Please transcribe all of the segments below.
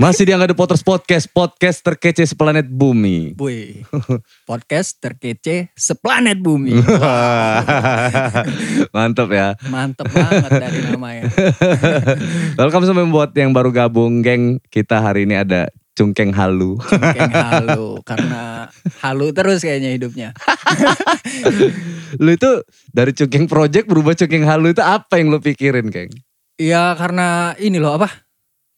Masih di The Potters Podcast, podcast terkece seplanet bumi. Wih, podcast terkece seplanet bumi. Mantap ya. Mantep banget dari namanya. Welcome semua buat yang baru gabung, geng. Kita hari ini ada Cungkeng Halu. Cungkeng halu, karena halu terus kayaknya hidupnya. lu itu dari Cungkeng Project berubah Cungkeng Halu itu apa yang lu pikirin, Keng? Ya karena ini loh apa,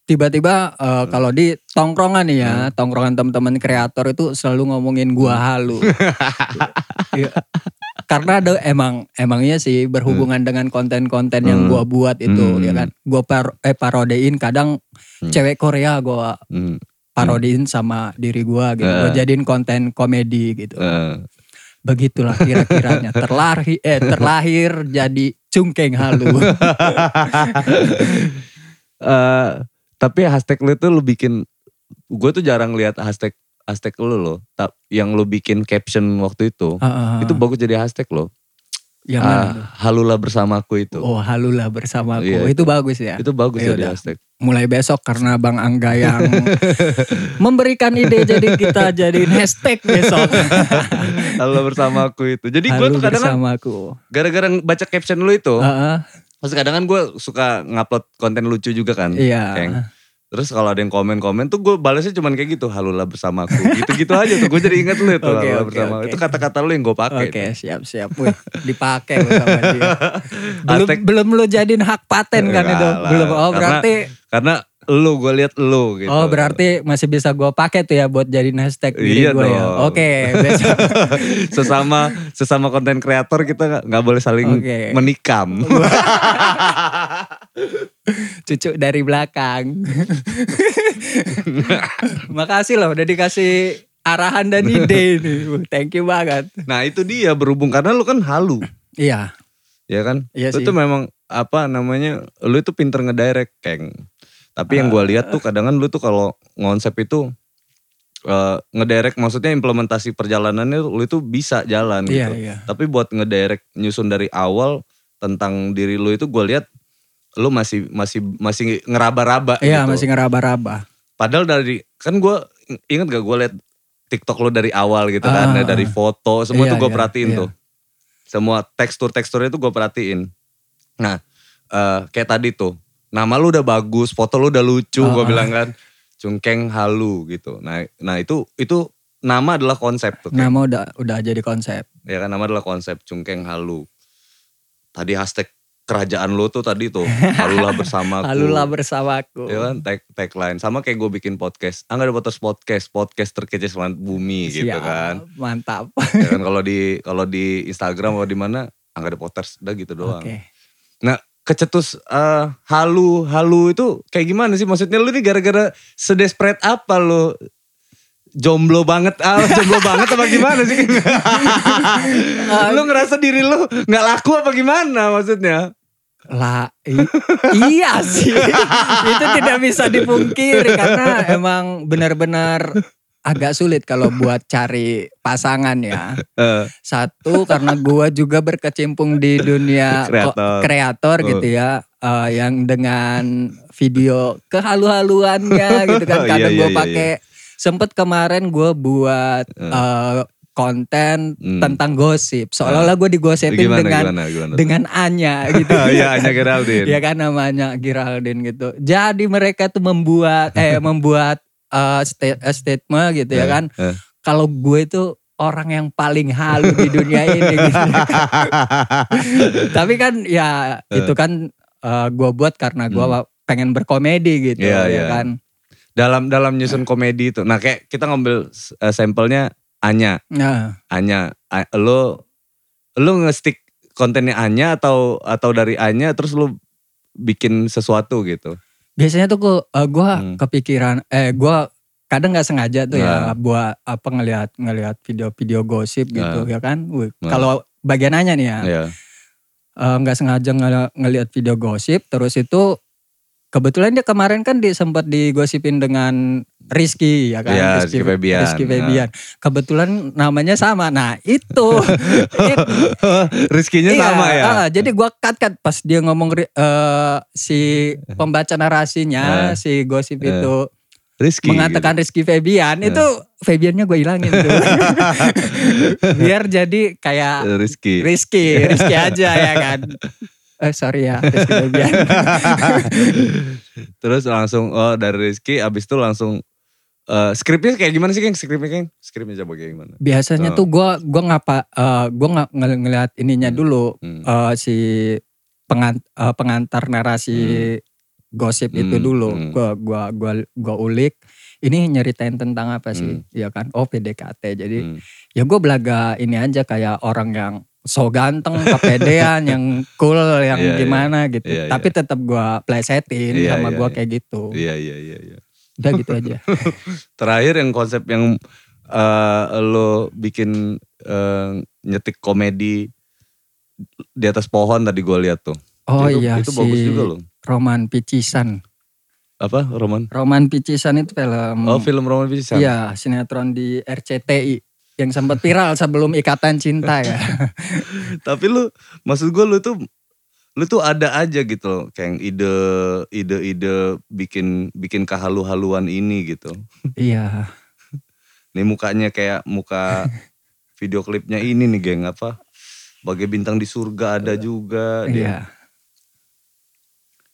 tiba-tiba eh, kalau di tongkrongan nih ya, tongkrongan teman-teman kreator itu selalu ngomongin gua halu. Iya. Karena ada emang emangnya sih berhubungan dengan konten-konten yang Hmm. gua buat itu Hmm. ya kan. Gua par eh parodein kadang Hmm. cewek Korea gua Hmm. parodiin sama diri gua gitu. Gua Eh. jadiin konten komedi gitu. eh. Begitulah kira-kiranya terlahir eh terlahir jadi cungkeng halu. Eh, tapi hashtag lu itu lu bikin, gue tuh jarang lihat hashtag hashtag lu loh. Yang lu bikin caption waktu itu, Heeh. itu bagus jadi hashtag loh. yang mana Ah, tuh? halulah bersamaku itu. Oh halulah bersamaku. Iya. Itu bagus ya. Itu bagus Ya hashtag. Mulai besok karena Bang Angga yang memberikan ide jadi kita jadiin hashtag besok. Halulah bersamaku itu. Jadi gue tuh kadang bersamaku. gara-gara baca caption lu itu, Heeh, terus kadang kan gue suka ngupload konten lucu juga kan. iya. Keng. Terus kalau ada yang komen-komen tuh gue balasnya cuman kayak gitu, halulah bersamaku. Gitu-gitu aja tuh, gue jadi inget lu itu, halulah oke, bersamaku. oke. Itu kata-kata lu yang gue pakai. Oke siap siap. Wih, dipakai sama dia. Belum belum lu jadiin hak paten kan Enggak itu. lah, Belum. Oh karena- berarti Karena lu, gue liat lu gitu. Oh berarti masih bisa gue pakai tuh ya buat jadiin hashtag diri Iya gue ya. Oke besok. sesama sesama konten kreator kita nggak- boleh saling Oke. menikam. Cucu dari belakang. Makasih loh udah dikasih arahan dan ide ini. Thank you banget. nah itu dia berhubung karena lu kan halu, Iya. ya kan? Iya lu sih. tuh memang apa namanya, lu itu pinter ngedirect, Keng. Tapi yang gua lihat tuh kadang lu tuh kalau ngonsep itu eh ngedirect maksudnya implementasi perjalanannya lu itu bisa jalan Iya gitu. iya. Tapi buat ngedirect nyusun dari awal tentang diri lu itu gue lihat lu masih masih masih ngeraba-raba Iya gitu. masih ngeraba-raba. Padahal dari kan gue inget gak gue liat TikTok lo dari awal gitu kan, Ah. dari foto semua Iya, tuh gue iya, perhatiin iya. tuh, semua tekstur-teksturnya tuh gue perhatiin. Nah eh, kayak tadi tuh, nama lu udah bagus, foto lu udah lucu, gue Ah. bilang kan, cungkeng halu gitu. Nah, nah itu itu nama adalah konsep tuh, Nama udah udah jadi konsep. ya kan nama adalah konsep cungkeng halu. Tadi hashtag kerajaan lu tuh tadi tuh, halulah bersamaku. Halulah bersamaku. Ya kan tag tagline sama kayak gue bikin podcast. Ah nggak ada podcast podcast, podcast terkece selanjut bumi gitu Siap, kan. Mantap. Ya kan kalau di kalau di Instagram atau di mana ah nggak ada podcast, udah gitu doang. Oke. Kecetus eh, halu halu itu kayak gimana sih? Maksudnya lu nih gara-gara sedesperate apa lu? Jomblo banget ah jomblo banget apa gimana sih? Lu ngerasa diri lu nggak laku apa gimana maksudnya? Lah, i- iya sih. itu tidak bisa dipungkiri karena emang benar-benar agak sulit kalau buat cari pasangan ya. Eh, Satu karena gua juga berkecimpung di dunia Kreator. kreator Oh. gitu ya, eh, yang dengan video kehalu-haluannya gitu kan. Oh, iya, Kadang iya, gua iya, pakai sempet kemarin gua buat eh, konten Hmm. tentang gosip. Seolah-olah gue digosipin gimana, dengan gimana gimana dengan Anya gitu. Iya, Anya Geraldine. ya kan namanya Giraldin gitu. Jadi mereka tuh membuat eh membuat eh, sta- eh, statement gitu ya Eh, kan. Kalau gue itu orang yang paling halu di dunia ini gitu. Tapi kan ya itu kan eh, gue buat karena gue pengen berkomedi gitu Hmm. Iya, ya iya. kan. dalam dalam nyusun komedi itu. Nah kayak kita ngambil uh, sampelnya Anya, Nah, Anya, A- lo lo nge-stick kontennya Anya atau atau dari Anya terus lo bikin sesuatu gitu. Biasanya tuh gue gue Hmm. kepikiran eh gue kadang nggak sengaja tuh Nah. ya buat apa ngelihat ngelihat video-video gosip gitu Nah. ya kan. Nah. Kalau bagian Anya nih ya. Iya. eh, nggak sengaja ngel- ngelihat video gosip terus itu kebetulan dia kemarin kan di, sempat digosipin dengan Rizky ya kan Iya, Rizky Febian. Rizky Febian. kebetulan namanya sama nah itu it- Rizkinya iya, sama ya. ah, jadi gua cut cut pas dia ngomong eh, si pembaca narasinya Eh. si gosip Eh. itu Rizky. mengatakan Rizky Febian Nah. itu Febiannya gue hilangin tuh. Biar jadi kayak gitu. Rizky. Rizky, Rizky aja ya kan. Eh sorry ya Rizky Febian. Terus langsung oh dari Rizky abis itu langsung eh, skripnya kayak gimana sih Keng? Skripnya Keng? Skripnya coba kayak gimana? Biasanya Oh. tuh gue gua ngapa eh gue nggak ngel- ngeliat ininya Hmm. dulu Hmm. eh, si pengan- eh, pengantar narasi gosip itu Hmm, dulu. hmm. Gua gua gua gua ulik. Ini nyeritain tentang apa sih? Hmm. Ya kan? Oh PDKT. Jadi Hmm. ya gue belaga ini aja kayak orang yang so ganteng, kepedean, yang cool, yang Iya, iya. gimana gitu. Iya, Tapi tetap gue plesetin Iya, sama iya, gue iya. kayak gitu. Iya iya iya. iya. Udah gitu aja. Terakhir yang konsep yang eh, lo bikin eh, nyetik komedi di atas pohon tadi gue lihat tuh. Oh itu, iya itu si bagus juga loh. Roman Picisan. Apa Roman? Roman Picisan itu film. Oh film Roman Pisan. Iya sinetron di RCTI. Yang sempat viral sebelum Ikatan Cinta ya. Tapi lu maksud gue lu tuh lu tuh ada aja gitu loh kayak ide ide ide bikin bikin kehalu-haluan ini gitu. iya. Nih mukanya kayak muka video klipnya ini nih geng apa? Bagai bintang di surga ada juga dia. Iya.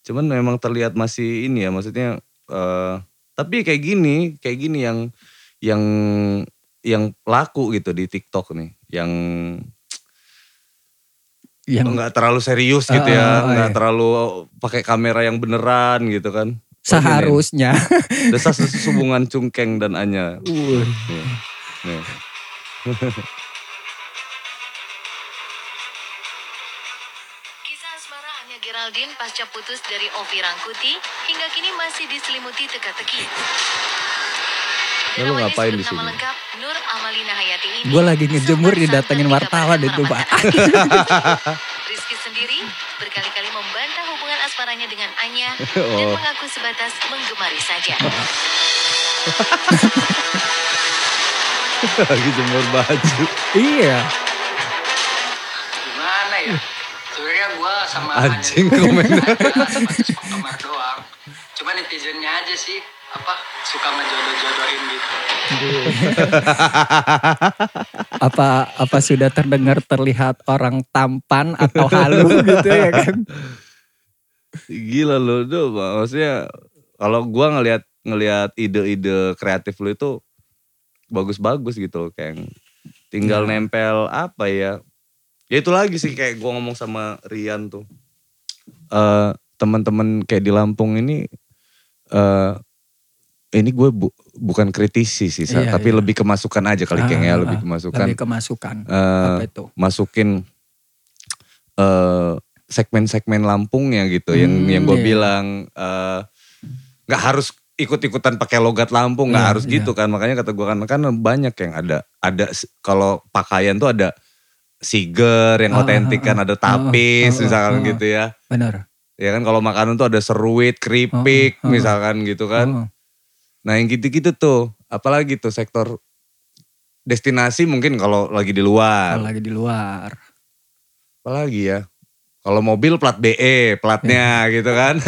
Cuman memang terlihat masih ini ya maksudnya eh tapi kayak gini, kayak gini yang yang yang laku gitu di TikTok nih, yang Yang nggak terlalu serius gitu Oh, ya, oh, nggak iya. terlalu pakai kamera yang beneran gitu kan. seharusnya. Desas hubungan Cungkeng dan Anya. Uh, Nih, nih. Kisah asmara Anya Geraldine pasca putus dari Ovi Rangkuti hingga kini masih diselimuti teka-teki. Ya, lu ngapain di sini? gue lagi ngejemur didatengin wartawan itu pak. Rizky sendiri berkali-kali membantah hubungan asmaranya dengan Anya dan Oh. mengaku sebatas menggemari saja. Lagi jemur baju. iya. gimana ya sebenarnya gue sama Anjing, komen. cuma netizennya aja sih apa suka ngejodoh-jodohin gitu. Apa apa sudah terdengar terlihat orang tampan atau halu gitu ya kan? Gila lu tuh maksudnya kalau gua ngelihat ngelihat ide-ide kreatif lu itu bagus-bagus gitu kayak tinggal Ya. nempel apa ya? Ya itu lagi sih kayak gua ngomong sama Rian tuh. Eh teman-teman kayak di Lampung ini eh ini gue bu- bukan kritisi sih Iya, tapi iya. lebih kemasukan aja kali ya Ah, lebih ah, kemasukan Lebih kemasukan. eh, apa itu? masukin eh segmen-segmen Lampungnya gitu yang Hmm, yang gue iya. bilang eh, nggak harus ikut-ikutan pakai logat Lampung nggak Iya, harus gitu kan makanya kata gue kan kan banyak yang ada ada kalau pakaian tuh ada siger yang Ah, otentik ah, kan ada tapis misalkan ah. gitu ya Benar. ya kan kalau makanan tuh ada seruit keripik misalkan gitu kan nah yang gitu-gitu tuh apalagi tuh sektor destinasi mungkin kalau lagi di luar kalau lagi di luar. apalagi ya kalau mobil plat BE platnya Iya. gitu kan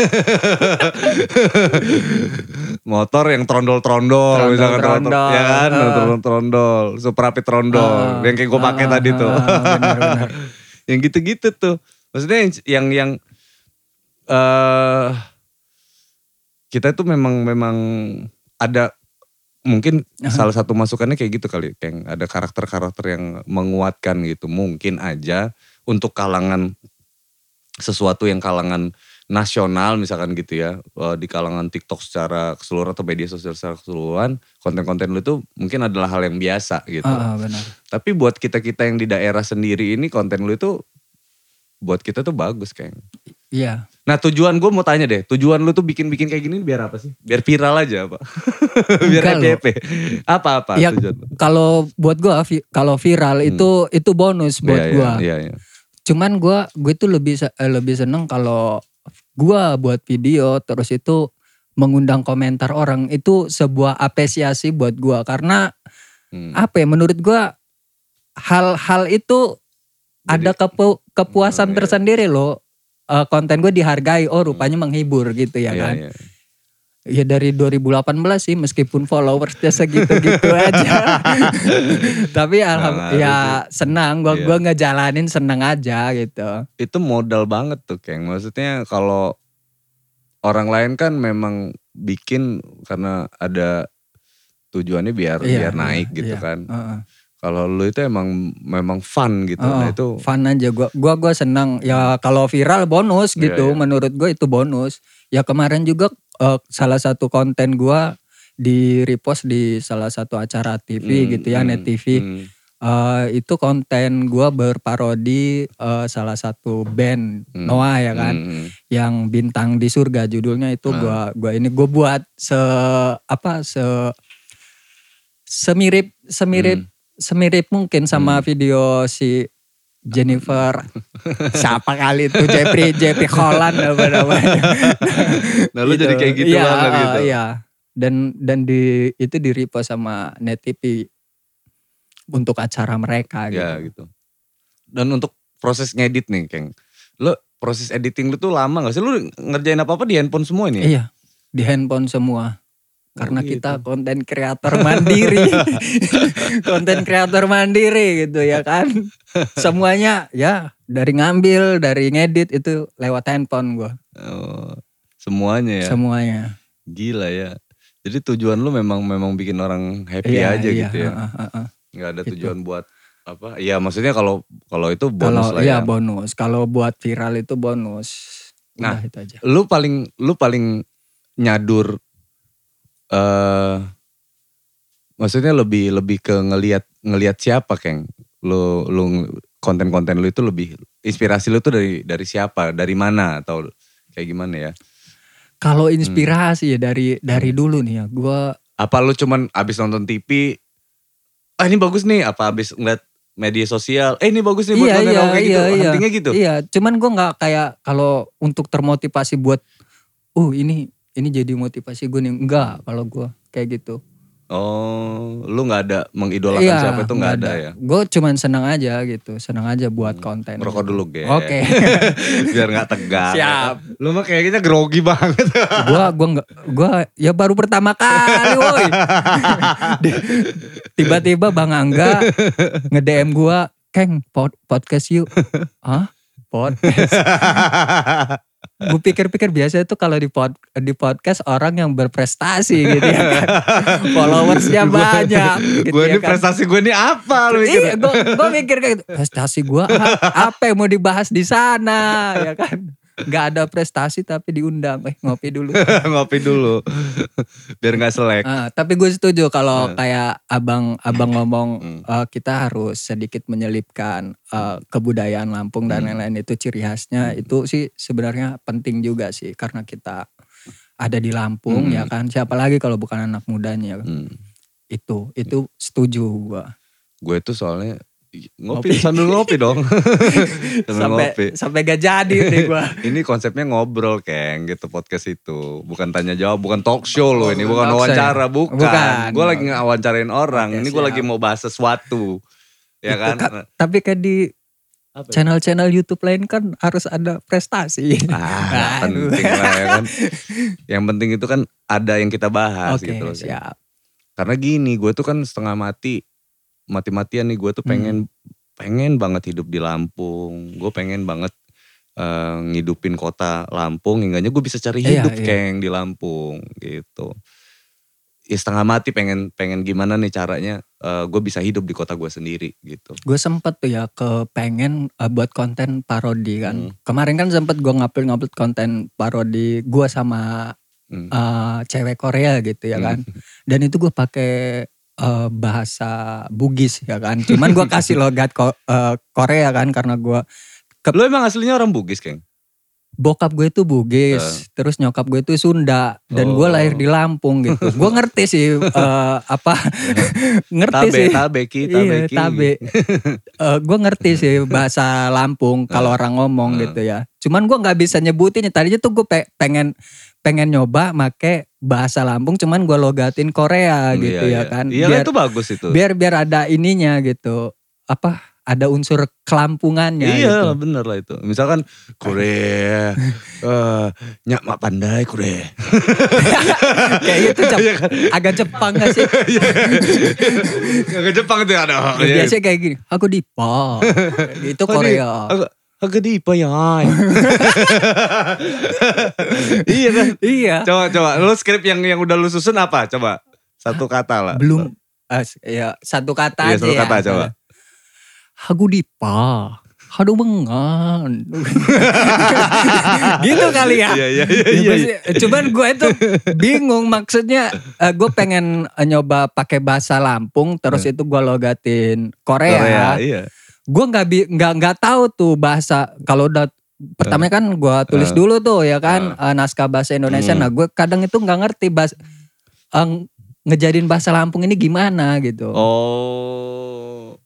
motor yang trondol-trondol misalkan Trondol-trondol, ya kan eh. trondol-trondol superapi trondol Ah, yang kayak gue pakai ah, tadi tuh ah, benar, benar. yang gitu-gitu tuh maksudnya yang yang, yang eh kita itu memang memang ada mungkin Aha. salah satu masukannya kayak gitu kali kayak ada karakter-karakter yang menguatkan gitu mungkin aja untuk kalangan sesuatu yang kalangan nasional misalkan gitu ya eh, di kalangan TikTok secara keseluruhan atau media sosial secara keseluruhan konten-konten lu itu mungkin adalah hal yang biasa gitu ah, benar. tapi buat kita-kita yang di daerah sendiri ini konten lu itu buat kita tuh bagus kayaknya. Iya. Nah tujuan gue mau tanya deh, tujuan lu tuh bikin-bikin kayak gini biar apa sih? Biar viral aja apa? biar. FYP. Apa-apa Ya, tujuan? Kalau buat vi- kalau viral Hmm. itu itu bonus buat Iya, gua. Iya, iya. Cuman gua gue tuh lebih eh, lebih seneng kalau gua buat video terus itu mengundang komentar orang itu sebuah apresiasi buat gua karena Hmm. apa ya menurut gua hal-hal itu Jadi- ada kepu- Oh, kepuasan iya. tersendiri loh Eh, konten gue dihargai oh rupanya menghibur gitu ya Iya, kan iya. Ya dari 2018 sih meskipun followersnya segitu-gitu aja. Tapi alham ngaruh ya senang gua Iya. gua ngejalanin senang aja gitu. Itu modal banget tuh Keng. Maksudnya kalau orang lain kan memang bikin karena ada tujuannya biar Iya, biar naik iya, gitu iya. kan. Heeh. Kalau lu itu emang memang fun gitu. Oh, Nah itu fun aja gua gua gua senang ya kalau viral bonus Iya, gitu iya. menurut gua itu bonus ya kemarin juga eh, salah satu konten gua di repost di salah satu acara TV Hmm, gitu ya hmm, net TV hmm. Eh, itu konten gua berparodi eh, salah satu band Hmm. Noah ya kan Hmm, yang bintang di surga judulnya itu Ah. gua gua ini gua buat se apa se semirip semirip Hmm. Semirip mungkin sama video si Jennifer siapa kali itu Jeffrey Jeffrey Holland apa namanya Nah lu jadi kayak gitu iya, banget gitu. iya dan dan di itu di repost sama Net TV untuk acara mereka gitu. Ya gitu. Dan untuk proses ngedit nih Keng. Lu proses editing lu tuh lama gak sih? Lu ngerjain apa-apa di handphone semua ini? ya? Iya, di handphone semua. Karena Oh, gitu. kita konten kreator mandiri. konten kreator mandiri gitu ya kan. Semuanya ya dari ngambil, dari ngedit itu lewat handphone gua. Oh, semuanya ya. Semuanya. Gila ya. Jadi tujuan lu memang memang bikin orang happy Iya, aja iya, gitu ya. heeh, heeh. Nggak ada Gitu. tujuan buat apa? Iya maksudnya kalau kalau itu bonus Kalau lah iya ya. bonus. Kalau buat viral itu bonus. Nah. Udah itu aja. Lu paling lu paling nyadur eh maksudnya lebih lebih ke ngelihat ngelihat siapa Keng? Lu lu konten-konten lu itu lebih inspirasi lu tuh dari dari siapa? Dari mana atau kayak gimana ya? Kalau Hmm. inspirasi ya dari dari dulu nih ya. Gua Apa lu cuman abis nonton TV, ah ini bagus nih, apa abis ngeliat media sosial, eh ini bagus nih buat Iya, konten iya, kayak gitu, iya, iya. gitu. Iya, cuman gue nggak kayak kalau untuk termotivasi buat, uh ini ini jadi motivasi gue nih, enggak kalau gue kayak gitu. Oh, lu nggak ada mengidolakan siapa itu nggak ada, ya? Gue cuman senang aja gitu, senang aja buat konten. Rokok gitu. dulu, Ge. Oke. Biar nggak tegang. Siap. Lu mah kayaknya grogi banget. gua gua nggak gua ya baru pertama kali woi. Tiba-tiba Bang Angga nge-DM gua, "Keng, pod- podcast yuk." Hah? Podcast. Gue pikir-pikir biasa itu kalau di pod, di podcast orang yang berprestasi gitu ya kan. Followersnya banyak gitu gue ya ini kan. prestasi gue ini apa lu mikir? Iya, gue gue mikir kayak gitu. Prestasi gue apa yang mau dibahas di sana ya kan? Gak ada prestasi tapi diundang. Eh ngopi dulu. Ngopi dulu. Biar nggak selek. Ah, tapi gue setuju kalau Hmm. kayak abang abang ngomong Hmm. eh, kita harus sedikit menyelipkan eh, kebudayaan Lampung dan Hmm. lain-lain itu ciri khasnya itu sih sebenarnya penting juga sih karena kita ada di Lampung Hmm. ya kan siapa lagi kalau bukan anak mudanya Hmm. itu itu setuju gue Gue tuh soalnya ngopi, sambil ngopi dong. sambil sampai ngopi. sampai gak jadi nih gue Ini konsepnya ngobrol Keng gitu podcast itu. Bukan tanya jawab, bukan talk show loh ini. Bukan Talk ya? wawancara, bukan. Bukan. Gue lagi ngawancarain orang. Oke, ini gue siap. lagi mau bahas sesuatu. Ya Itu kan? ka- tapi kan di Apa ya? channel-channel YouTube lain kan harus ada prestasi. Ah, Aduh. penting lah ya kan. Yang penting itu kan ada yang kita bahas Oke, gitu loh. Siap. Karena gini, gue tuh kan setengah mati, mati-matian nih gue tuh Hmm. pengen pengen banget hidup di Lampung. Gue pengen banget eh, ngidupin kota Lampung, hingganya gue bisa cari Iya, hidup iya. keng di Lampung gitu. Ya setengah mati pengen pengen gimana nih caranya gue bisa hidup di kota gue sendiri gitu. Gue sempet tuh ya ke pengen uh, buat konten parodi kan. Hmm. Kemarin kan sempet gue ngupload ngupload konten parodi gue sama Hmm. uh, cewek Korea gitu ya kan. Dan itu gue pakai uh, bahasa Bugis ya kan. Cuman gue kasih logat ko- uh, Korea kan karena gue Lo emang aslinya orang Bugis keng? bokap gue itu Bugis, terus nyokap gue itu Sunda dan gue Oh. lahir di Lampung gitu. gue ngerti sih uh, apa ngerti Tabe, sih. tabe ki, tabe Iya, ki. tabe. gue ngerti sih bahasa Lampung kalau orang ngomong Hmm. gitu ya. Cuman gue nggak bisa nyebutin. Tadinya tuh gue pengen pengen nyoba make bahasa Lampung, cuman gue logatin Korea gitu Iya, ya iya. kan. Iya kan biar itu bagus itu. biar biar ada ininya gitu. Apa ada unsur kelampungannya iya gitu. bener lah itu. Misalkan Korea, eh nyak mak pandai Korea. Kayak gitu Jep. Iya kan? agak Jepang gak sih? Ke Jepang itu ada. Ya, biasanya kayak gini, aku dipa. itu Korea. Agak agak di apa ya? iya kan? Iya. Coba coba lu skrip yang yang udah lu susun apa? Coba satu kata lah. Belum eh, ya satu kata Iya, aja satu ya. kata, coba. Aku dipa. Hadu mengan. gitu kali ya. Iya iya iya. Ya, iya, pasti- Cuman gue itu bingung maksudnya gue pengen eh, nyoba pakai bahasa Lampung terus itu gue logatin Korea. Korea, iya. Gue nggak bi- nggak nggak tahu tuh bahasa kalau udah pertama kan gue tulis Eh. dulu tuh ya kan eh, naskah bahasa Indonesia. Hmm. Nah gue kadang itu nggak ngerti bahasa eh, ngejadiin bahasa Lampung ini gimana gitu. Oh.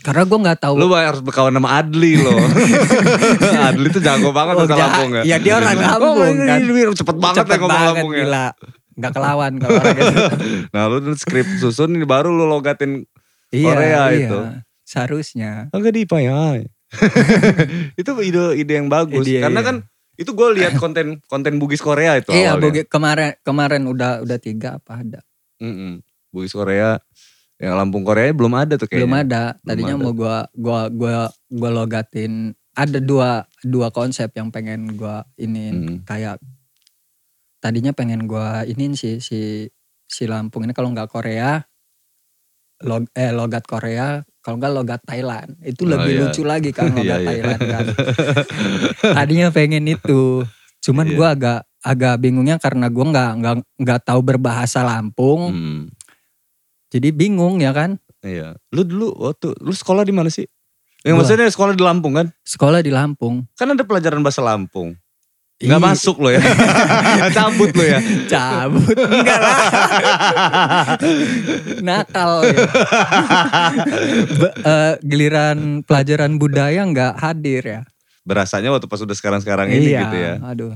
Karena gue nggak tahu. Lu harus berkawan sama Adli loh. Adli tuh jago banget Oh, bahasa Lampung ya. ya, dia orang Lampung, Oh, kan. ini cepet banget Cepet ya ngomong Lampung ya. gila. Nggak kelawan kalau orang gitu. Nah lu skrip susun ini baru lu logatin Iya, Korea iya. itu. Seharusnya. Agak di ya. itu ide ide yang bagus Ide, karena iya. kan itu gue lihat konten konten Bugis Korea itu Iya, awalnya. Bogi- kemarin kemarin udah udah tiga apa ada? Mm-mm. Bugis Korea yang Lampung Korea belum ada tuh kayaknya. Belum ada. Tadinya ada. mau gua gua gua gua logatin ada dua dua konsep yang pengen gua iniin Hmm. kayak tadinya pengen gua iniin sih si si Lampung ini kalau nggak Korea log eh logat Korea kalau nggak logat Thailand itu Oh, lebih iya. lucu lagi kan Iya, logat iya. Thailand kan tadinya pengen itu cuman Iya. gua agak agak bingungnya karena gua nggak nggak nggak tahu berbahasa Lampung Hmm, jadi bingung ya kan iya. Lu dulu waktu lu sekolah di mana sih? Yang Gua. maksudnya sekolah di Lampung kan? sekolah di Lampung Kan ada pelajaran bahasa Lampung. Nggak Ih, masuk lo ya. Cabut lo ya. cabut enggak lah nakal ya. Be- eh, giliran pelajaran budaya nggak hadir ya Berasanya waktu pas udah sekarang-sekarang ini iya gitu ya. aduh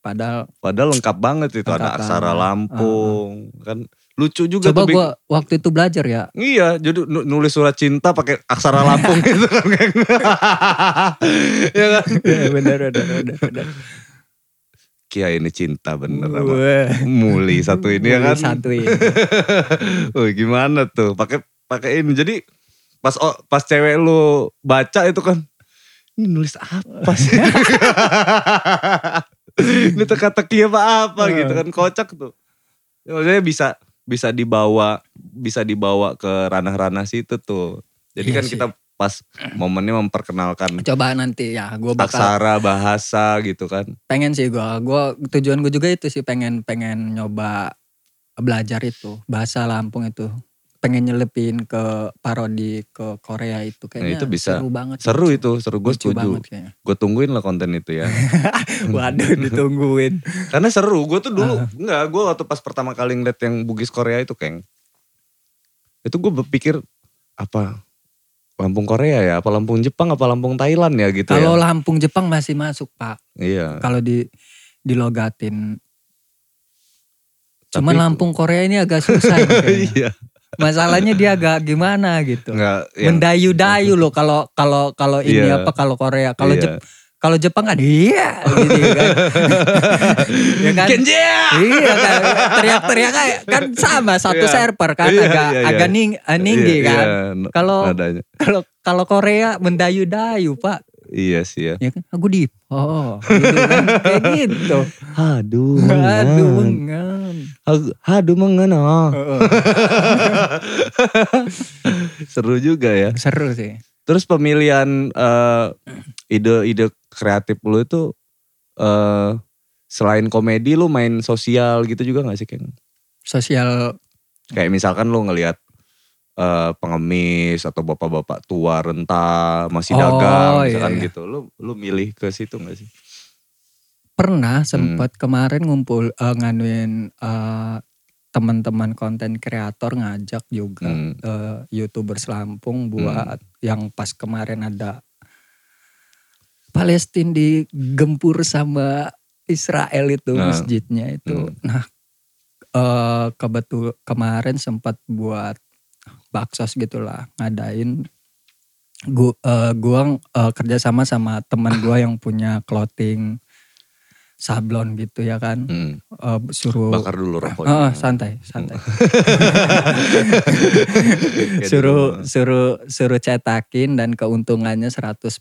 padahal Padahal lengkap banget itu ada Lengkap aksara banget. Lampung kan lucu juga coba gua waktu itu belajar ya Iya, jadi nu- nulis surat cinta pakai aksara Lampung gitu kan. ya kan? bener bener bener bener Kia ini cinta bener sama. Muli satu ini ya kan. satu ini Wih, gimana tuh? Pakai pakai ini. Jadi pas oh, pas cewek lu baca itu kan ini nulis apa sih? ini teka-teki apa apa gitu kan kocak tuh. Ya, maksudnya bisa bisa dibawa bisa dibawa ke ranah-ranah situ tuh. Jadi Iya kan sih. kita pas momennya memperkenalkan coba nanti ya gua bakal aksara bahasa gitu kan. pengen sih gua gua tujuan gue juga itu sih pengen pengen nyoba belajar itu bahasa Lampung itu pengen nyelepin ke parodi ke Korea itu kayaknya itu bisa. seru banget Seru itu, seru gue setuju. Gue tungguin lah konten itu ya. waduh ditungguin Karena seru, gue tuh dulu Ah. enggak, gue waktu pas pertama kali ngeliat yang Bugis Korea itu keng. Itu gue berpikir apa Lampung Korea ya, apa Lampung Jepang, apa Lampung Thailand ya gitu kalau ya. Lampung Jepang masih masuk pak Iya. kalau di dilogatin cuman Tapi- Lampung Korea ini agak susah. Iya. masalahnya dia agak gimana gitu Enggak. yang- mendayu-dayu loh kalau kalau kalau ini Iya. apa kalau Korea kalau Iya. Jep- kalau Jepang kan iya gitu kan ya kan Genja! iya kan teriak-teriak kayak kan sama satu Iya. server kan Iya, agak iya, iya. agak ning, eh, ninggi Iya, kan iya, Kalau- nadanya. kalau kalau Korea mendayu-dayu pak Iya sih ya. ya kan aku di oh gitu kan kayak gitu Haduh, aduh mengen. mengan Haduh, Haduh oh. Heeh. Seru juga ya. seru sih Terus pemilihan eh, ide-ide kreatif lu itu eh selain komedi lu main sosial gitu juga gak sih Ken? sosial Kayak misalkan lu ngelihat eh, pengemis atau bapak-bapak tua renta masih Oh, dagang iya, misalkan iya. gitu. Lu lu milih ke situ gak sih? pernah Hmm. sempat kemarin ngumpul eh, nganuin eh, teman-teman konten kreator ngajak juga Hmm. eh, youtubers Lampung buat yang pas kemarin ada Palestina digempur sama Israel itu Nah. masjidnya itu. Hmm. Nah eh, kebetul kemarin sempat buat baksos gitulah ngadain gua eh, gua eh, kerjasama sama teman gua yang punya clothing sablon gitu ya kan. Hmm. Eh, suruh Bakar dulu Eh, rokoknya. santai, santai. Kayak suruh dulu. suruh suruh cetakin dan keuntungannya 100%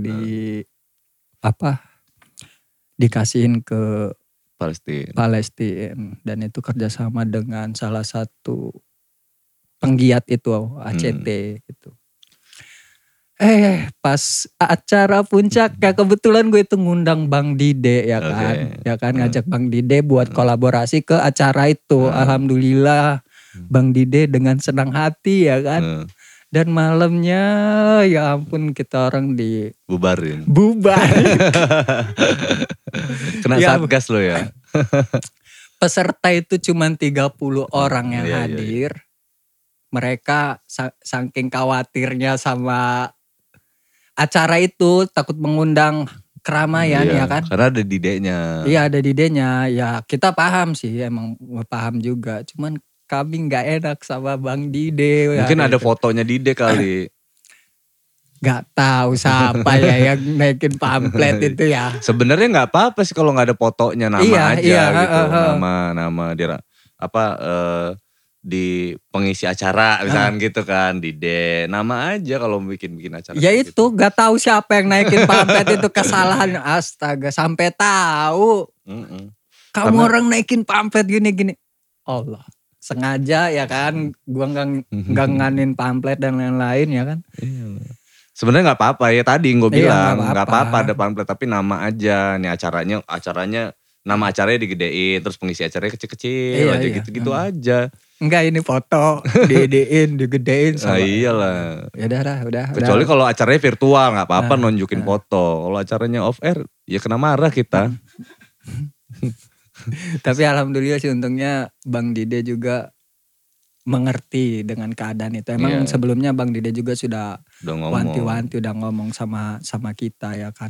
di apa? dikasihin ke Palestina. Palestina dan itu kerjasama dengan salah satu penggiat itu ACT Hmm. gitu. Eh pas acara puncak ya kebetulan gue itu ngundang Bang Dide ya kan, ya kan Hmm. ngajak Bang Dide buat kolaborasi ke acara itu. Hmm. Alhamdulillah Bang Dide dengan senang hati ya kan. Hmm. Dan malamnya ya ampun kita orang di Bubarin. bubar. Kena Ya, satgas lo ya. peserta itu cuma 30 orang yang Iya, iya, iya. hadir. Mereka sa- saking khawatirnya sama acara itu takut mengundang keramaian Iya, ya kan. Karena ada dideknya. Iya ada didenya. Ya kita paham sih emang paham juga. Cuman kami nggak enak sama Bang Dide. ya Mungkin ada itu. fotonya dide kali. Gak tahu siapa ya yang naikin pamflet itu ya. Sebenarnya nggak apa-apa sih kalau nggak ada fotonya nama Iya, aja iya, gitu. heeh, heeh. Nama nama dia apa eh, di pengisi acara misalkan gitu kan dide. Nama aja kalau bikin-bikin acara. Ya itu gitu. gak tahu siapa yang naikin pamflet itu kesalahan astaga sampai tahu Mm-mm. kamu Karena- orang naikin pamflet gini gini Allah sengaja ya kan gua nggak nggak nganin pamflet dan lain-lain ya kan Iya. Sebenarnya nggak apa-apa ya tadi gue Iya, bilang nggak apa-apa. ada pamflet tapi nama aja nih acaranya acaranya nama acaranya digedein terus pengisi acaranya kecil-kecil Iya, aja iya. gitu-gitu aja. Enggak ini foto digedein digedein Nah, sama iyalah. ya udah dah, udah Kecuali udah. kalau acaranya virtual nggak apa-apa Nah, nunjukin nah. foto. Kalau acaranya off air ya kena marah kita. tapi alhamdulillah sih untungnya Bang Dide juga mengerti dengan keadaan itu emang Iya. sebelumnya Bang Dide juga sudah Udah wanti-wanti udah ngomong sama sama kita ya kan.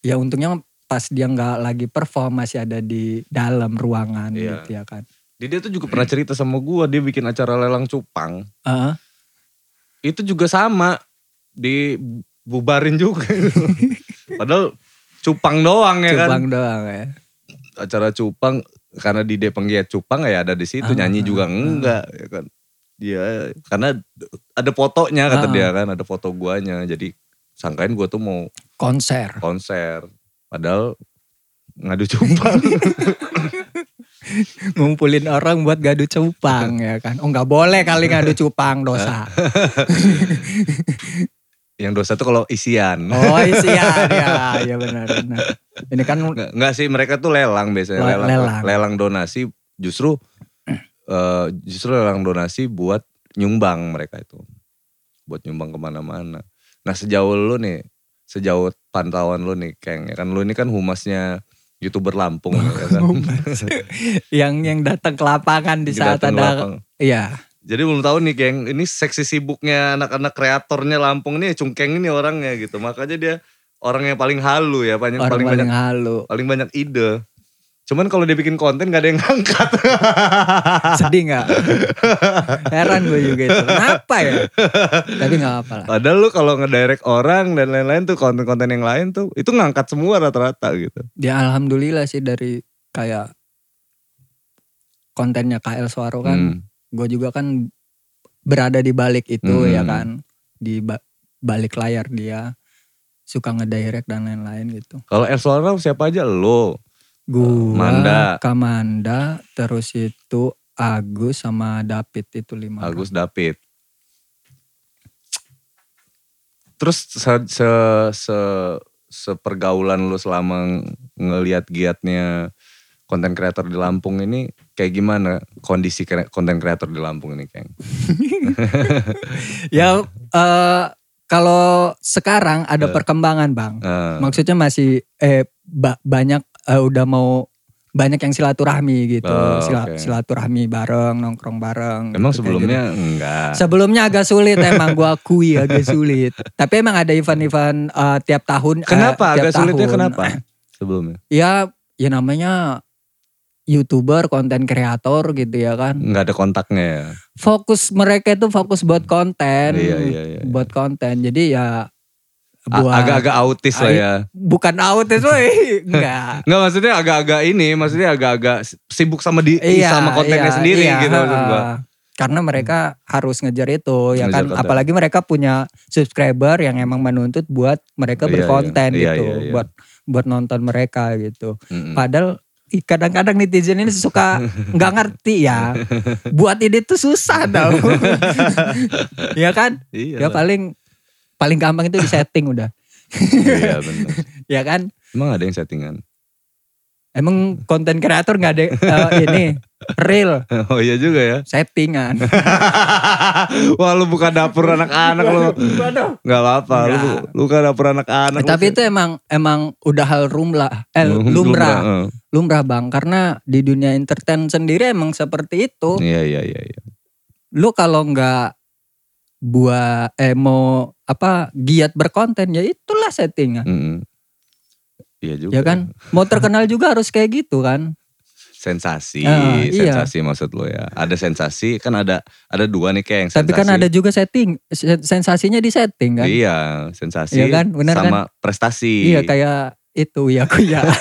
Ya untungnya pas dia nggak lagi perform masih ada di dalam ruangan Iya. gitu ya kan. Dia tuh juga pernah cerita sama gua dia bikin acara lelang cupang. Heeh. Itu juga sama dibubarin juga. Padahal cupang doang ya kan. Cupang doang ya. Acara cupang karena di dia penggiat cupang ya ada di situ Ah, nyanyi ah, juga ah. enggak ya kan. Dia karena ada fotonya kata Ah. dia kan ada foto guanya jadi sangkain gua tuh mau Konser. konser. Padahal ngadu cupang. Ngumpulin orang buat gadu cupang ya kan. Oh nggak boleh kali ngadu cupang dosa. Yang dosa tuh kalau isian. Oh isian ya. Ya benar benar. Ini kan Nggak, nggak sih mereka tuh lelang biasanya Le- lelang, lelang. lelang donasi justru eh, justru lelang donasi buat nyumbang mereka itu buat nyumbang ke mana-mana. Nah sejauh lu nih sejauh pantauan lu nih Keng ya kan lu ini kan humasnya youtuber Lampung ya kan. yang yang datang ke lapangan di saat ada iya Jadi belum tahu nih Keng ini seksi sibuknya anak-anak kreatornya Lampung nih cungkeng ini orangnya gitu makanya dia orang yang paling halu ya paling orang paling paling banyak halu. paling banyak ide. Cuman kalau dia bikin konten gak ada yang ngangkat. Sedih nggak? Heran gue juga itu. Kenapa ya? Tapi nggak apa lah. Padahal lu kalau ngedirect orang dan lain-lain tuh konten-konten yang lain tuh itu ngangkat semua rata-rata gitu. Ya alhamdulillah sih dari kayak kontennya KL Suaro kan. Hmm. Gue juga kan berada di balik itu Hmm. ya kan. Di ba- balik layar dia. Suka ngedirect dan lain-lain gitu. Kalau El Suara siapa aja lo? Gua, Manda. Kamanda, terus itu Agus sama David itu lima. orang. Agus David. Terus se, se, se, sepergaulan lu selama ngelihat giatnya konten kreator di Lampung ini kayak gimana kondisi konten kreator di Lampung ini Keng? Ya eh, kalau sekarang ada Eh. perkembangan bang. Eh, Maksudnya masih eh ba- banyak eh, udah mau banyak yang silaturahmi gitu. Oh, Sila- silaturahmi bareng, nongkrong bareng. emang gitu, sebelumnya gitu. enggak. Sebelumnya agak sulit emang gua akui agak sulit. Tapi emang ada event-event eh, tiap tahun. eh, Kenapa? tiap Agak sulitnya tahun. kenapa? Sebelumnya. Ya, ya namanya youtuber, konten kreator gitu ya kan. nggak ada kontaknya ya. Fokus mereka itu fokus buat konten, Iya, iya, iya. buat konten. Jadi ya buat Agak-agak autis lah ya. bukan autis woi, enggak. Nggak maksudnya agak-agak ini, maksudnya agak-agak sibuk sama di sama kontennya iya, sendiri iya, gitu maksud gua. Karena mereka harus ngejar itu ya Ngejar kan. konten. Apalagi mereka punya subscriber yang emang menuntut buat mereka Iya, berkonten iya. Iya, gitu, iya, iya. buat buat nonton mereka gitu. Mm-mm. Padahal kadang-kadang netizen ini suka nggak ngerti ya. Buat ini tuh susah tau. ya kan? Iya. Ya paling paling gampang itu di setting udah. Iya benar. Ya kan? Emang ada yang settingan? Emang konten kreator nggak ada eh, ini real Oh iya juga ya. settingan. Wah lu buka dapur anak-anak lu. Gak apa-apa. Lu, buka dapur anak-anak. Tapi itu emang emang udah hal rumlah, eh, lumrah, eh. lumrah bang. Karena di dunia entertain sendiri emang seperti itu. Iya iya iya. iya. Lu kalau nggak buat eh mau apa giat berkonten ya itulah settingan. Mm-mm. Iya juga. Ya kan? Mau terkenal juga harus kayak gitu kan? Sensasi, iya. sensasi maksud lo ya. Ada sensasi kan ada ada dua nih kayak yang sensasi. Tapi kan ada juga setting, se- sensasinya di setting kan? Iya, sensasi Iya kan? Sama prestasi. Iya kayak itu ya aku ya.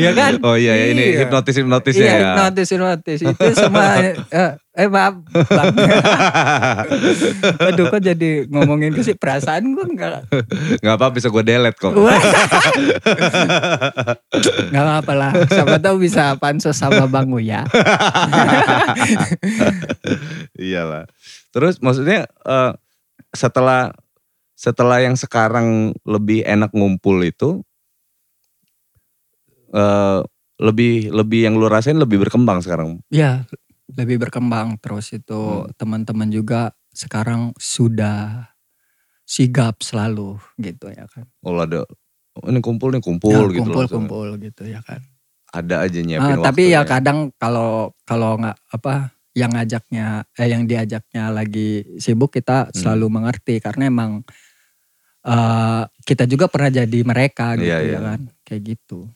Iya kan? Oh iya, ya, ini Iya. hipnotis hipnotis Iya ya. hipnotis hipnotis itu sama eh, eh maaf bang. Aduh kok jadi ngomongin ke sih perasaan gue enggak Gak apa bisa gue delete kok. Gak apa lah Siapa tahu bisa pansos sama Bang Uya Iyalah. Terus maksudnya eh, setelah setelah yang sekarang lebih enak ngumpul itu eh lebih lebih yang lu rasain lebih berkembang sekarang. Ya lebih berkembang terus itu Hmm. teman-teman juga sekarang sudah sigap selalu gitu ya kan Oh ada oh, ini kumpul nih kumpul Ya, gitu kumpul langsung. kumpul gitu ya kan Ada aja nyiapin tapi ya kadang kalau kalau nggak apa yang ngajaknya eh yang diajaknya lagi sibuk kita Hmm. selalu mengerti karena emang eh, kita juga pernah jadi mereka gitu Iya, ya iya. kan kayak gitu.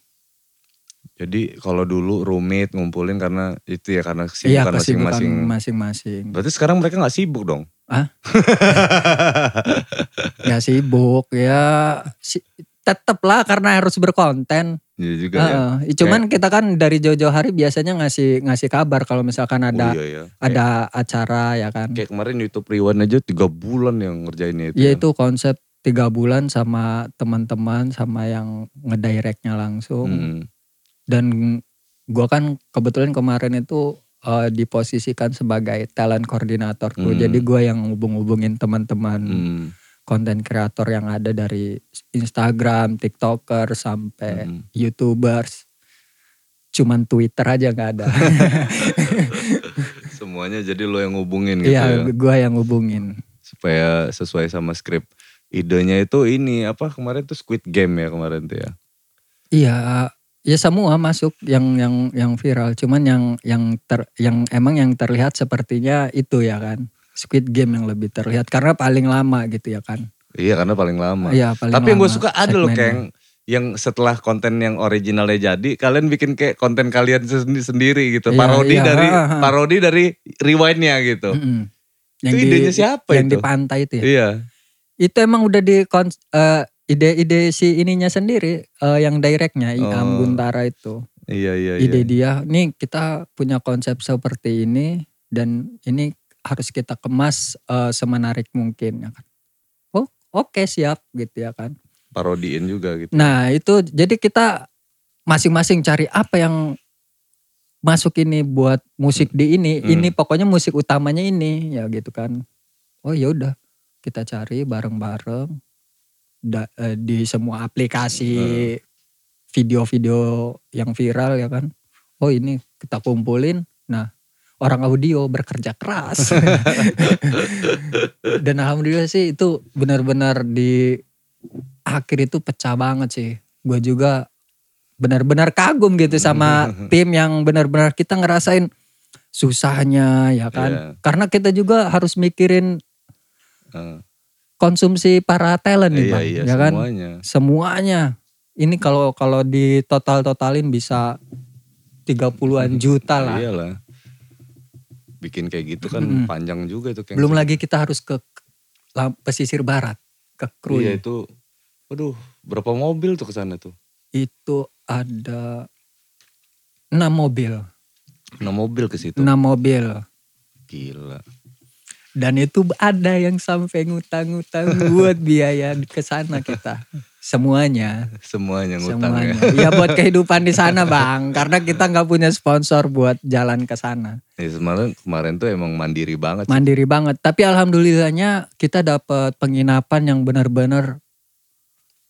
Jadi kalau dulu rumit ngumpulin karena itu ya karena Iya kesibukan kesibukan masing-masing. masing-masing. Berarti sekarang mereka nggak sibuk dong? Ya sibuk ya si, tetep lah karena harus berkonten. Iya juga ya. Heeh. Cuman kita kan dari jauh-jauh hari biasanya ngasih ngasih kabar kalau misalkan ada oh, iya, iya. ada acara ya kan. Kayak kemarin YouTube Rewind aja tiga bulan yang ngerjainnya itu. Ya kan. itu konsep tiga bulan sama teman-teman sama yang ngedirectnya langsung. Hmm. Dan gua kan kebetulan kemarin itu eh, diposisikan sebagai talent koordinator tuh. Hmm. Jadi gua yang hubung-hubungin teman-teman Hmm. konten kreator yang ada dari Instagram, TikToker sampai Hmm. YouTubers. Cuman Twitter aja nggak ada. Semuanya jadi lo yang ngubungin gitu Iya, ya. gua yang hubungin. Supaya sesuai sama skrip. Idenya itu ini apa kemarin tuh Squid Game ya kemarin tuh ya. Iya, ya semua masuk yang yang yang viral. Cuman yang yang ter yang emang yang terlihat sepertinya itu ya kan. Squid Game yang lebih terlihat karena paling lama gitu ya kan. Iya karena paling lama. Iya, paling Tapi yang gue lama suka ada loh kayak yang, yang setelah konten yang originalnya jadi, kalian bikin kayak konten kalian sendi- sendiri gitu. Iya, parodi iya, dari ha, ha. parodi dari rewindnya gitu. Mm-mm. Itu idenya siapa yang itu? di pantai itu ya. Iya. Itu emang udah di eh, ide-ide si ininya sendiri eh, yang directnya Iam Oh. Guntara itu. Iya iya ide iya. dia nih kita punya konsep seperti ini dan ini harus kita kemas eh, semenarik mungkin ya kan. Oh, oke siap gitu ya kan. Parodiin juga gitu. Nah, itu jadi kita masing-masing cari apa yang masuk ini buat musik di ini. Hmm. Ini pokoknya musik utamanya ini ya gitu kan. Oh ya udah, kita cari bareng-bareng eh, di semua aplikasi Hmm. video-video yang viral ya kan. Oh ini kita kumpulin. Nah, orang audio bekerja keras. Dan alhamdulillah sih itu benar-benar di akhir itu pecah banget sih. Gue juga benar-benar kagum gitu sama tim yang benar-benar kita ngerasain susahnya ya kan. Iya. Karena kita juga harus mikirin Eh, konsumsi para talent nih iya Bang, iya ya kan. semuanya. Semuanya. Ini kalau kalau di total-totalin bisa 30-an juta lah. Iyalah. Bikin kayak gitu kan Mm-mm. panjang juga itu kayak Belum lagi kita harus ke pesisir barat, ke Krui. Iya itu. Waduh, berapa mobil tuh ke sana tuh? Itu ada 6 mobil. 6 mobil ke situ. 6 mobil. Gila. Dan itu ada yang sampai ngutang-ngutang buat biaya ke sana kita. Semuanya. Semuanya ngutang Semuanya. ya. Ya buat kehidupan di sana bang. Karena kita nggak punya sponsor buat jalan ke sana. Ya, kemarin kemarin tuh emang mandiri banget. sih. Mandiri banget. Tapi alhamdulillahnya kita dapat penginapan yang benar-benar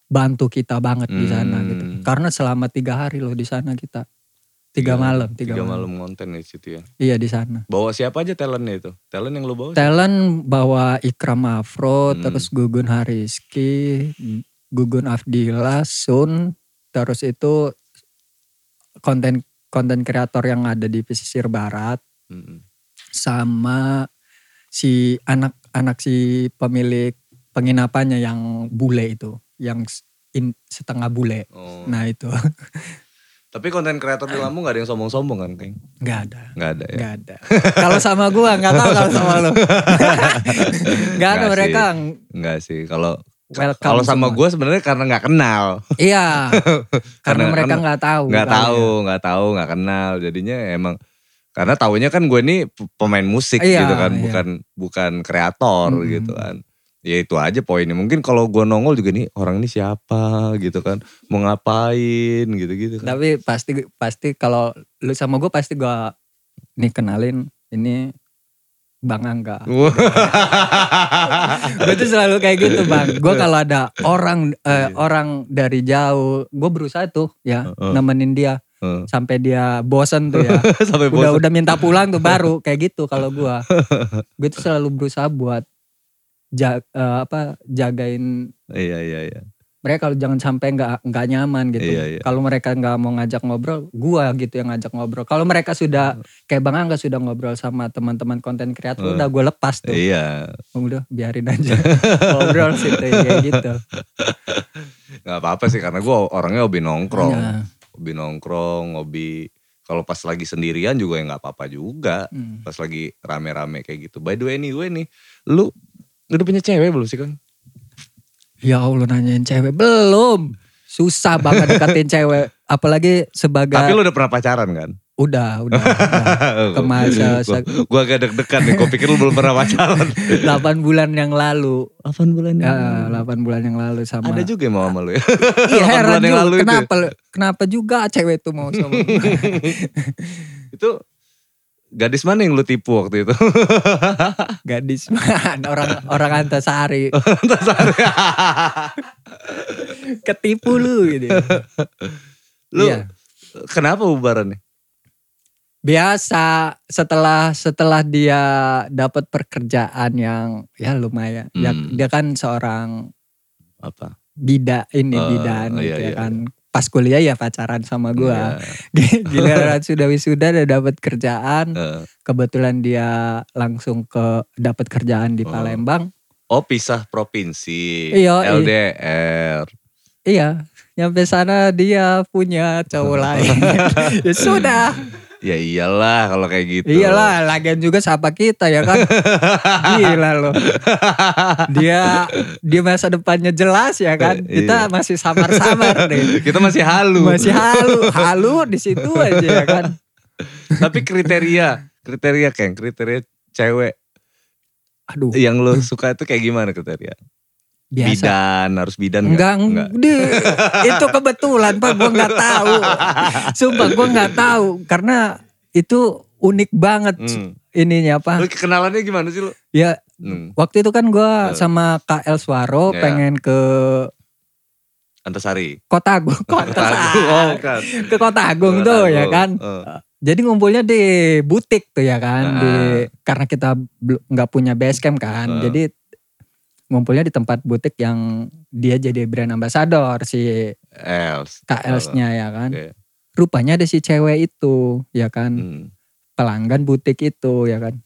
bantu kita banget di sana Hmm. gitu. Karena selama tiga hari loh di sana kita. Tiga, malam. Tiga, Tiga malam. malam konten di situ ya. Iya di sana. Bawa siapa aja talentnya itu? Talent yang lu bawa? siapa? Talent bawa Ikram Afro, Hmm. terus Gugun Hariski, Gugun Afdila, Sun, terus itu konten konten kreator yang ada di pesisir barat Mm-mm. sama si anak-anak si pemilik penginapannya yang bule itu, yang in- setengah bule. Oh. Nah itu Tapi konten kreator di Lampung gak ada yang sombong-sombong kan, Keng? nggak ada. Gak ada ya. Nggak ada. kalau sama gua nggak tahu kalau sama lu. Nggak ada mereka. Enggak sih. Kalau Welcome kalau sama gue sebenarnya karena nggak kenal. Iya. karena Karena- mereka karena nggak tahu. nggak tahu, ya. nggak tahu, nggak kenal. Jadinya emang karena taunya kan gue ini pemain musik Iya, gitu kan, iya. bukan bukan kreator Mm-mm. gitu kan. Ya itu aja poinnya. Mungkin kalau gue nongol juga nih orang ini siapa gitu kan, mau ngapain gitu-gitu kan. Tapi pasti pasti kalau lu sama gue pasti gua nih kenalin ini Bang Angga. Gue tuh selalu kayak gitu bang. Gue kalau ada orang eh, Iya. orang dari jauh, gue berusaha tuh ya Heeh. nemenin dia Heeh. sampai dia bosen tuh ya. Sampai udah udah minta pulang tuh baru kayak gitu kalau gue. Gue tuh selalu berusaha buat ja- eh, apa jagain Iya iya iya. mereka kalau jangan sampai nggak nggak nyaman gitu. Iya, iya. Kalau mereka nggak mau ngajak ngobrol, gua gitu yang ngajak ngobrol. Kalau mereka sudah kayak Bang Angga sudah ngobrol sama teman-teman konten kreator, Hmm. udah gue lepas tuh. Iya. Udah biarin aja ngobrol situ kayak gitu. Gak apa-apa sih karena gue orangnya hobi nongkrong. Iya. Hobi nongkrong, hobi kalau pas lagi sendirian juga ya nggak apa-apa juga. Hmm. Pas lagi rame-rame kayak gitu. By the way anyway nih, lu udah punya cewek belum sih kan? Ya Allah nanyain cewek belum. Susah banget deketin cewek. Apalagi sebagai Tapi lu udah pernah pacaran kan? udah udah, udah. Ke masa- gua, gua agak deg-degan nih, gua pikir lu belum pernah pacaran. 8 bulan yang lalu. 8 bulan Ya, 8 bulan yang lalu sama Ada juga yang mau sama lu ya? Iya 8 heran bulan yang juga lalu itu. kenapa kenapa juga cewek itu mau sama gue. Itu gadis mana yang lu tipu waktu itu? gadis mana orang orang Antasari Antasari. ketipu lu gitu. lu Iya. kenapa bubarannya? Biasa setelah setelah dia dapat pekerjaan yang ya lumayan. Ya, Hmm. dia kan seorang Apa? bida ini Oh, bidan iya, gitu ya iya, kan. Pas kuliah ya pacaran sama gua. Iya. Giliran sudah wisuda udah dapat kerjaan. Eh, Kebetulan dia langsung ke dapat kerjaan di Oh. Palembang. Oh pisah provinsi. Iya, iya. LDR. Iya, nyampe sana dia punya cowok lain. ya sudah. Ya iyalah kalau kayak gitu. Iyalah, lagian juga siapa kita ya kan. Gila loh. Dia dia masa depannya jelas ya kan. Kita Iya. masih samar-samar deh. Kita masih halu. Masih halu, halu di situ aja ya kan. Tapi kriteria, kriteria Keng, kriteria cewek Aduh, yang lo suka itu kayak gimana kriteria? Biasa. Bidan, harus bidan Enggak, Enggak. di- itu kebetulan Pak, gua nggak tahu. Sumpah gua nggak tahu karena itu unik banget Hmm. ininya apa? Lu kenalannya gimana sih lu? Ya Hmm. Waktu itu kan gue Eh. sama Kak Elswaro Ya. pengen ke Antasari. Kota Agung, Kota Agung. Oh, bukan. ke Kota Agung Kota tuh ya Agung. kan. Eh. Jadi ngumpulnya di butik tuh ya kan, Ah. di karena kita nggak punya base camp kan, Ah. jadi ngumpulnya di tempat butik yang dia jadi brand ambassador si Els. Kak Els-nya ya kan. Oke. Rupanya ada si cewek itu ya kan, Hmm. pelanggan butik itu ya kan.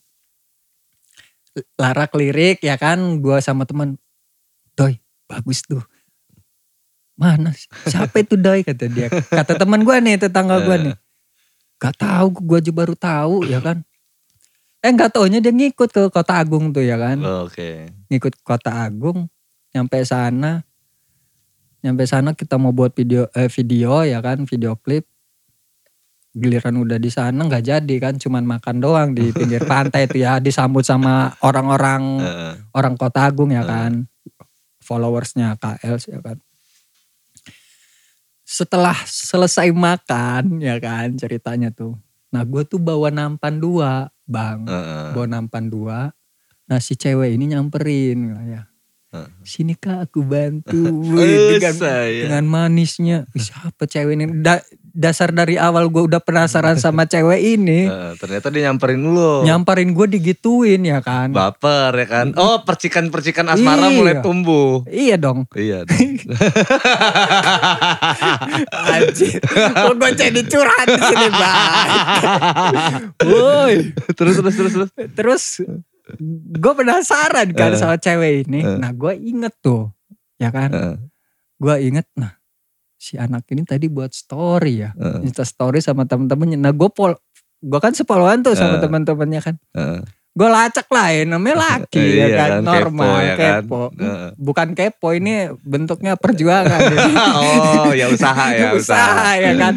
Larak lirik ya kan, gua sama teman, Doi bagus tuh. Mana? Siapa itu Doi kata dia. Kata teman gua nih, tetangga gua nih. Gak tahu gue aja baru tahu ya kan. Eh nggak taunya dia ngikut ke Kota Agung tuh ya kan. Oke. Ngikut ke Kota Agung. Nyampe sana. Nyampe sana kita mau buat video eh, video ya kan, video klip. Giliran udah di sana nggak jadi kan, cuman makan doang di pinggir pantai tuh ya, disambut sama orang-orang Heeh. orang Kota Agung ya kan. Followersnya KL ya kan. Setelah selesai makan ya kan ceritanya tuh. Nah gue tuh bawa nampan dua bang. Heeh. Bawa nampan dua. Nah si cewek ini nyamperin ya. Heeh. Sini kak aku bantu. Dengan, saya. dengan manisnya. Siapa cewek ini? Da- dasar dari awal gue udah penasaran sama cewek ini. Heeh, ternyata dia nyamperin lu. Nyamperin gue digituin ya kan. Baper ya kan. Oh percikan-percikan asmara Iya. mulai tumbuh. Iya dong. Iya. Anjir. Kok gue jadi curhat di sini bang. Woi. terus terus terus terus. Terus gue penasaran kan Eh. sama cewek ini. Eh. Nah gue inget tuh. Ya kan. Heeh, Gue inget nah. Si anak ini tadi buat story ya. Insta story sama temen-temennya. Nah gue pol. Gue kan sepoloan tuh sama Eh. teman-temannya kan. heeh. Gue lacak lah ya namanya laki Iya ya kan. kan, Normal kepo ya kan. kepo. Heeh. Bukan kepo ini bentuknya perjuangan. ini. oh ya usaha ya usaha. usaha ya kan.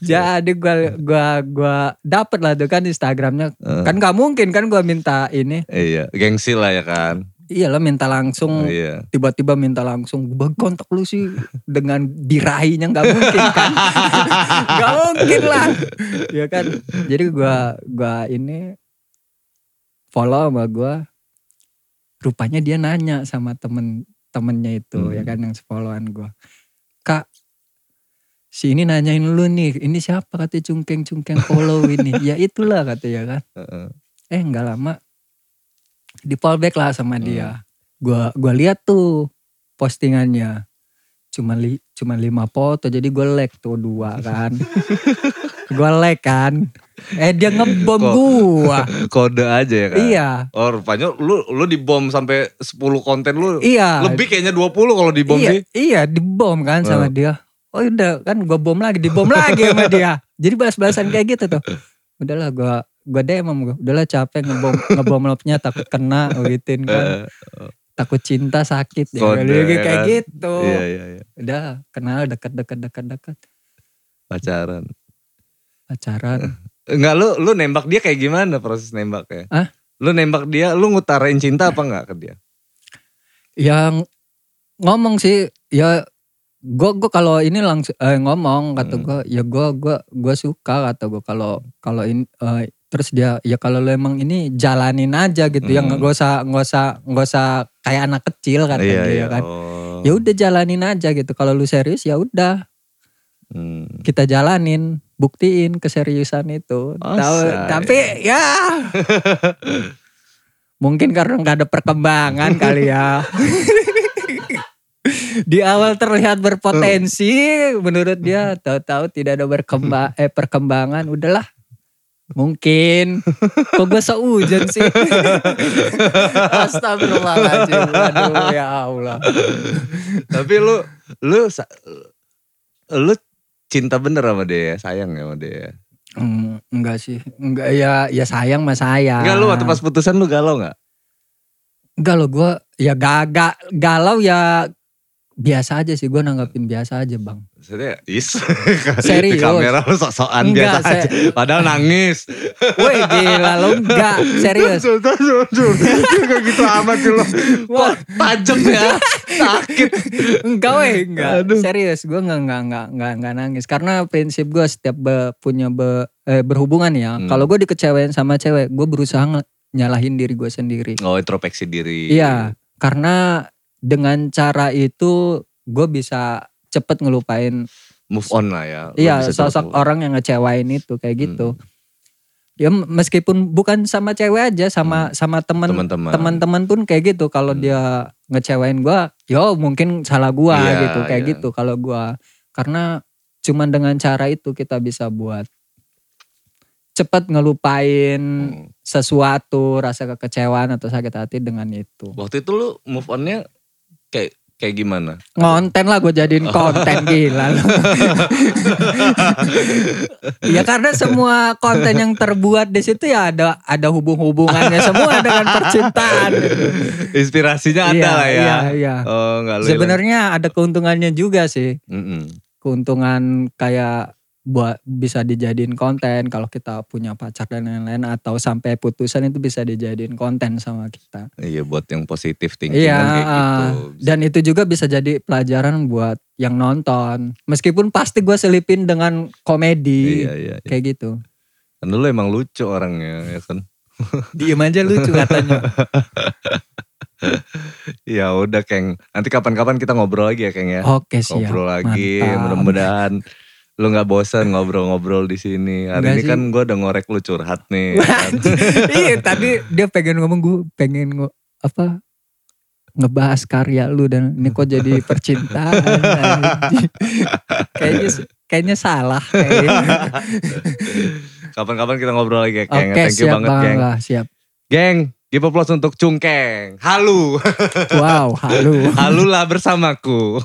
Jadi gua gua gua dapet lah tuh kan Instagramnya. Heeh. Kan gak mungkin kan gua minta ini. Iya, gengsi lah ya kan. Iya lah minta langsung. Iya. Tiba-tiba minta langsung. Bang kontak lu sih dengan birahinya gak mungkin kan. gak mungkin lah. Ya kan. Jadi gua gua ini follow sama gua. Rupanya dia nanya sama temen temennya itu Hmm. ya kan yang sefollowan gua. Kak si ini nanyain lu nih, ini siapa kata cungkeng-cungkeng follow ini. ya itulah kata ya kan. Eh nggak lama di fallback lah sama Hmm. dia. Gua gua lihat tuh postingannya. Cuma li, cuma lima foto jadi gue like tuh dua kan. gue like kan. Eh dia ngebom Kok- gua. Kode aja ya kan. Iya. Oh rupanya lu lu dibom sampai 10 konten lu. Iya. Lebih kayaknya 20 kalau dibom iya, sih. Iya dibom kan sama dia. Oh udah kan gue bom lagi, dibom lagi sama dia. Jadi bahas-bahasan kayak gitu tuh. Udahlah gue gue DM sama gue. Udahlah capek ngebom ngebom lopnya takut kena gituin kan. Eh, Takut cinta sakit ya. Kayak ya kayak kan? gitu. Iya iya iya. Udah kenal dekat-dekat dekat-dekat Pacaran. pacaran. Enggak lu lu nembak dia kayak gimana proses nembaknya? Hah? Lu nembak dia, lu ngutarain cinta apa enggak ke dia? Yang ngomong sih ya gue gue kalau ini langsung eh, ngomong kata Hmm. gue ya gue gue gue suka kata gue kalau kalau ini eh, terus dia ya kalau lu emang ini jalanin aja gitu ya Hmm. nggak usah nggak usah nggak usah kayak anak kecil kata iya dia iya. kan Oh. ya udah jalanin aja gitu kalau lu serius ya udah Hmm. kita jalanin buktiin keseriusan itu Oh, Tahu tapi ya mungkin karena nggak ada perkembangan kali ya di awal terlihat berpotensi menurut dia tahu-tahu tidak ada berkembang eh perkembangan udahlah mungkin kok gue seujan sih astagfirullahaladzim aduh ya Allah Tapi lu lu lu cinta bener sama dia, ya? sayang ya sama dia. Hmm, enggak sih enggak ya ya sayang mah sayang Enggak lu waktu pas putusan lu galau? Enggak loh gue ya gagak galau ya biasa aja sih gue nanggapin biasa aja bang. Is Serius. di kamera lu sok-sokan biasa aja. Padahal nangis. Woi gila lo enggak serius. Enggak gitu amat sih lo. Wah. Tajem ya. Sakit. Enggak weh enggak Aduh. serius gue enggak enggak enggak enggak enggak nangis karena prinsip gue setiap be- punya be- eh, berhubungan ya. Hmm. Kalau gue dikecewain sama cewek gue berusaha nyalahin diri gue sendiri. Oh introspeksi diri. Iya karena dengan cara itu gue bisa cepet ngelupain Move on lah ya. Iya, sosok orang yang ngecewain itu kayak gitu. Hmm. Ya meskipun bukan sama cewek aja, sama sama teman Hmm. Teman-teman. pun kayak gitu. Kalau Hmm. dia ngecewain gua, yo mungkin salah gua Iya, gitu kayak iya. gitu. Kalau gua karena cuman dengan cara itu kita bisa buat cepat ngelupain Hmm. sesuatu, rasa kekecewaan atau sakit hati dengan itu. Waktu itu lu move onnya kayak kayak gimana? Ngonten lah gue jadiin konten gila ya karena semua konten yang terbuat di situ ya ada ada hubung-hubungannya semua dengan percintaan. gitu. Inspirasinya ada Iya, lah ya. iya, iya. Oh. Sebenarnya ada keuntungannya juga sih. Mm-mm. Keuntungan kayak buat bisa dijadiin konten kalau kita punya pacar dan lain-lain atau sampai putusan itu bisa dijadiin konten sama kita. Iya buat yang positif thinking Iya, kan kayak gitu. ah. dan itu juga bisa jadi pelajaran buat yang nonton. Meskipun pasti gue selipin dengan komedi, Iya, iya, iya. kayak gitu. Kan dulu emang lucu orangnya ya kan. Diem aja lucu katanya. Ya udah Keng. Nanti kapan-kapan kita ngobrol lagi ya Keng ya. Oke siap. ngobrol lagi. Mudah-mudahan lu nggak bosan ngobrol-ngobrol di sini. Hari Enggak ini sih. kan gue udah ngorek lu curhat nih. kan. iya tadi dia pengen ngomong gue pengen ngo- apa ngebahas karya lu dan ini kok jadi percintaan. anjing. kayaknya kayaknya salah kayaknya. Kapan-kapan kita ngobrol lagi ya Keng. Oke Thank you siap banget Bang Keng. Angga, siap. Geng, give applause untuk Cungkeng. Halu. Wow, halo. Halulah bersamaku.